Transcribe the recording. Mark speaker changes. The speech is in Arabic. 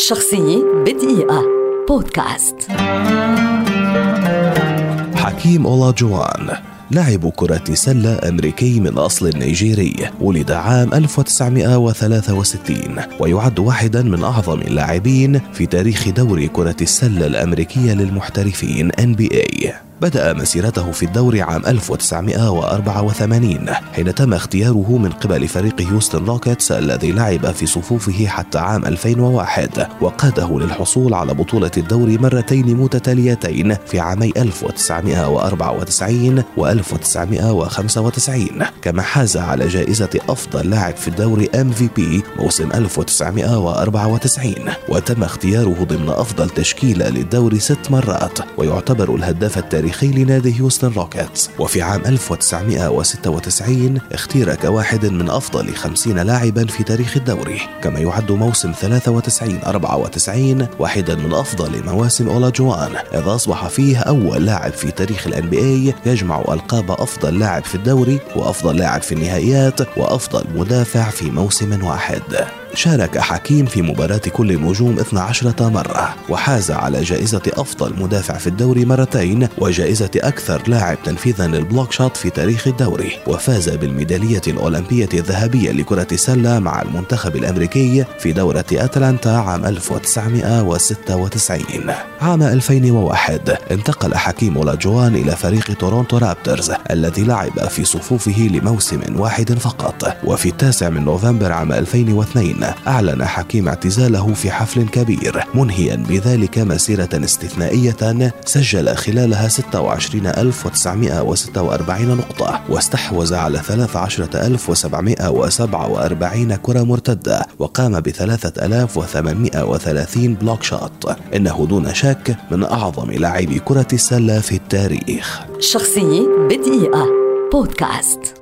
Speaker 1: شخصية بدقيقة. بودكاست.
Speaker 2: حكيم أولا جوان لاعب كرة سلة أمريكي من أصل نيجيري ولد عام 1963 ويعد واحدا من أعظم اللاعبين في تاريخ دوري كرة السلة الأمريكية للمحترفين NBA بدأ مسيرته في الدوري عام 1984 حين تم اختياره من قبل فريق هيوستن روكيتس الذي لعب في صفوفه حتى عام 2001 وقاده للحصول على بطولة الدوري مرتين متتاليتين في عامي 1994 و 1995 كما حاز على جائزة أفضل لاعب في الدوري MVP موسم 1994 وتم اختياره ضمن أفضل تشكيلة للدوري ست مرات ويعتبر الهداف التاريخي التاريخي لنادي هيوستن روكيتس. وفي عام 1996 اختير كواحد من أفضل 50 لاعبا في تاريخ الدوري. كما يعد موسم 93 94 واحدا من أفضل مواسم أولاجوان إذ أصبح فيه أول لاعب في تاريخ ال NBA يجمع ألقاب أفضل لاعب في الدوري وأفضل لاعب في النهائيات وأفضل مدافع في موسم واحد. شارك حكيم في مباراة كل النجوم 12 مرة وحاز على جائزة أفضل مدافع في الدوري مرتين وجائزة أكثر لاعب تنفيذا لل block shot في تاريخ الدوري. وفاز بالميدالية الأولمبية الذهبية لكرة السلة مع المنتخب الأمريكي في دورة أتلانتا عام 1996 عام 2001 انتقل حكيم أولاجوان إلى فريق تورونتو رابترز الذي لعب في صفوفه لموسم واحد فقط. وفي التاسع من نوفمبر عام 2002 أعلن حكيم اعتزاله في حفل كبير. منهيا بذلك مسيرة استثنائية سجل خلالها 26946 نقطة واستحوذ على 13747 كرة مرتدة وقام ب 3830 بلوك شوت إنه دون شك من أعظم لاعبي كرة السلة في التاريخ.
Speaker 1: شخصية بدقيقة. بودكاست.